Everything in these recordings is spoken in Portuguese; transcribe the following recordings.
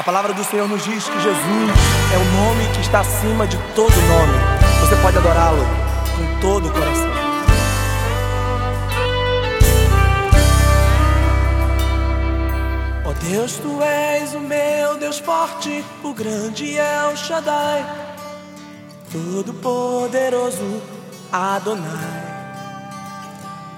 A palavra do Senhor nos diz que Jesus é o nome que está acima de todo nome. Você pode adorá-lo com todo o coração. Oh Deus, tu és o meu Deus forte, o grande El Shaddai, todo poderoso Adonai.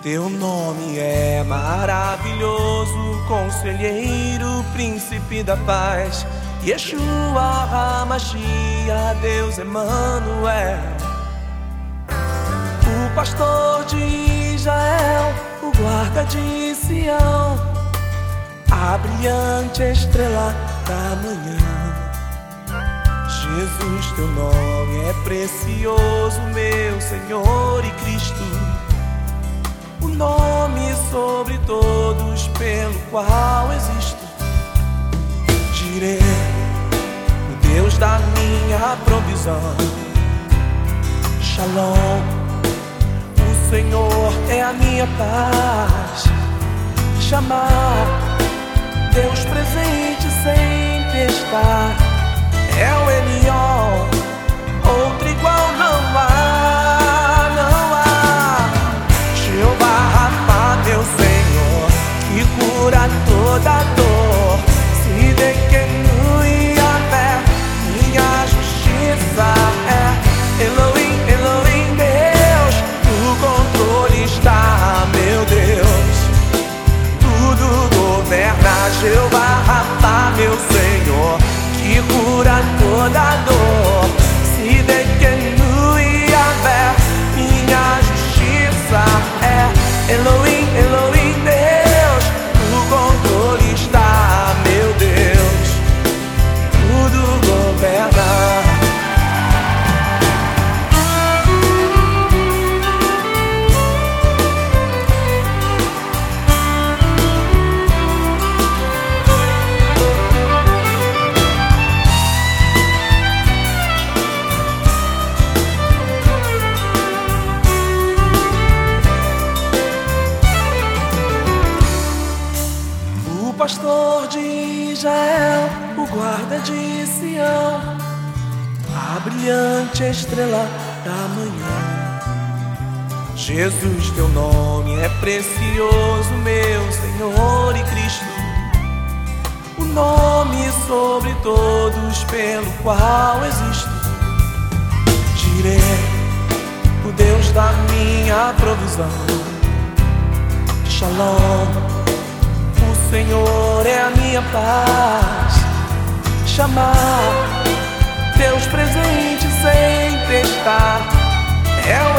Teu nome é maravilhoso, conselheiro, príncipe da paz. Yeshua HaMashiach, Deus Emmanuel. O pastor de Israel, o guarda de Sião. A brilhante estrela da manhã. Jesus, teu nome é precioso, meu Senhor e Cristo o nome sobre todos pelo qual existo. Direi, o Deus da minha provisão. Shalom, o Senhor é a minha paz. Chamar, Deus presente sempre está. Pastor de Israel, o guarda de Sião, a brilhante estrela da manhã. Jesus, teu nome é precioso, meu Senhor e Cristo, o nome sobre todos pelo qual existo. Direi, o Deus da minha provisão. Shalom Senhor é a minha paz. Chamar Deus presente sempre está. É o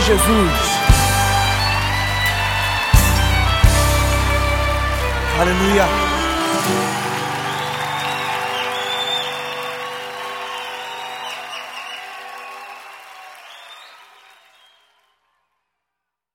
Jesus. Aleluia.